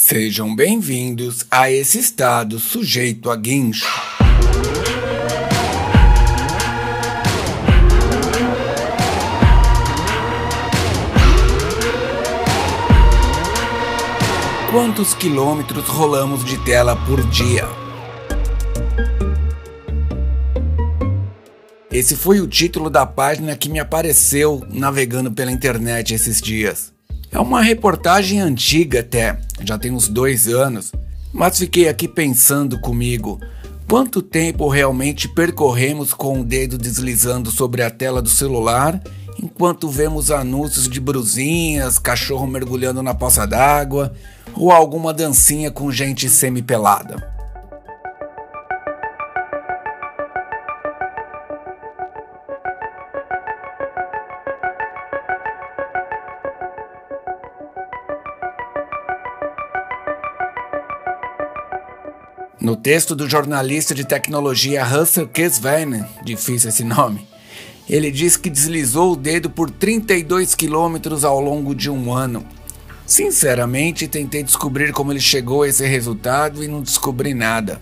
Sejam bem-vindos a esse estado sujeito a guincho. Quantos quilômetros rolamos de tela por dia? Esse foi o título da página que me apareceu navegando pela internet esses dias. É uma reportagem antiga até, já tem uns dois anos, mas fiquei aqui pensando comigo. Quanto tempo realmente percorremos com o dedo deslizando sobre a tela do celular enquanto vemos anúncios de brusinhas, cachorro mergulhando na poça d'água ou alguma dancinha com gente semi-pelada. No texto do jornalista de tecnologia Russell Kesvan, difícil esse nome, ele diz que deslizou o dedo por 32 quilômetros ao longo de um ano. Sinceramente, tentei descobrir como ele chegou a esse resultado e não descobri nada.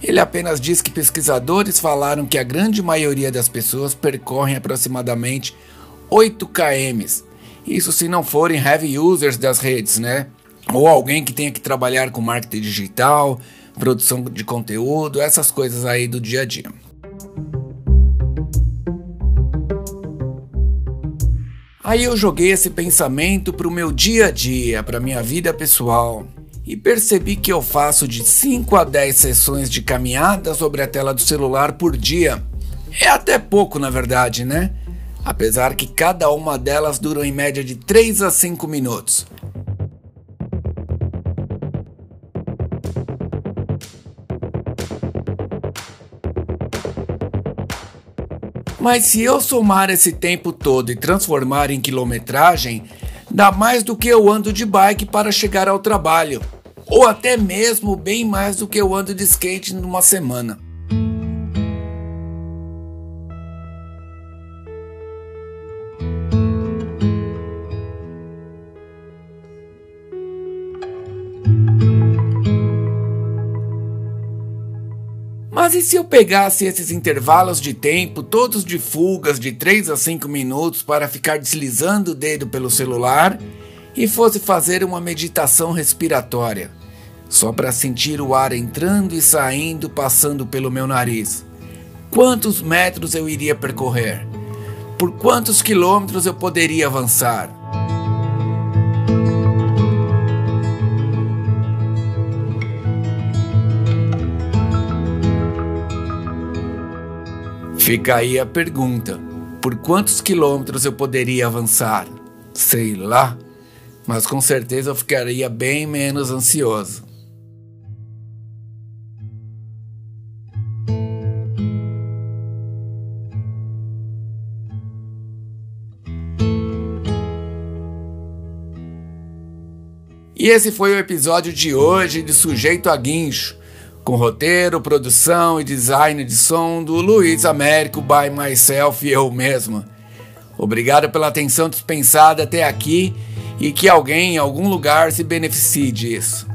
Ele apenas diz que pesquisadores falaram que a grande maioria das pessoas percorrem aproximadamente 8 km. Isso se não forem heavy users das redes, né? Ou alguém que tenha que trabalhar com marketing digital, produção de conteúdo, essas coisas aí do dia a dia. Aí eu joguei esse pensamento para o meu dia a dia, para minha vida pessoal, e percebi que eu faço de 5 a 10 sessões de caminhada sobre a tela do celular por dia. É até pouco, na verdade, né? Apesar que cada uma delas dura em média de 3 a 5 minutos. Mas se eu somar esse tempo todo e transformar em quilometragem, dá mais do que eu ando de bike para chegar ao trabalho, ou até mesmo bem mais do que eu ando de skate numa semana. Mas e se eu pegasse esses intervalos de tempo, todos de fugas de 3 a 5 minutos, para ficar deslizando o dedo pelo celular e fosse fazer uma meditação respiratória, só para sentir o ar entrando e saindo, passando pelo meu nariz? Quantos metros eu iria percorrer? Por quantos quilômetros eu poderia avançar? Fica aí a pergunta: por quantos quilômetros eu poderia avançar? Sei lá, mas com certeza eu ficaria bem menos ansioso. E esse foi o episódio de hoje de Sujeito a Guincho com roteiro, produção e design de som do Luiz Américo by myself e eu mesmo. Obrigado pela atenção dispensada até aqui e que alguém em algum lugar se beneficie disso.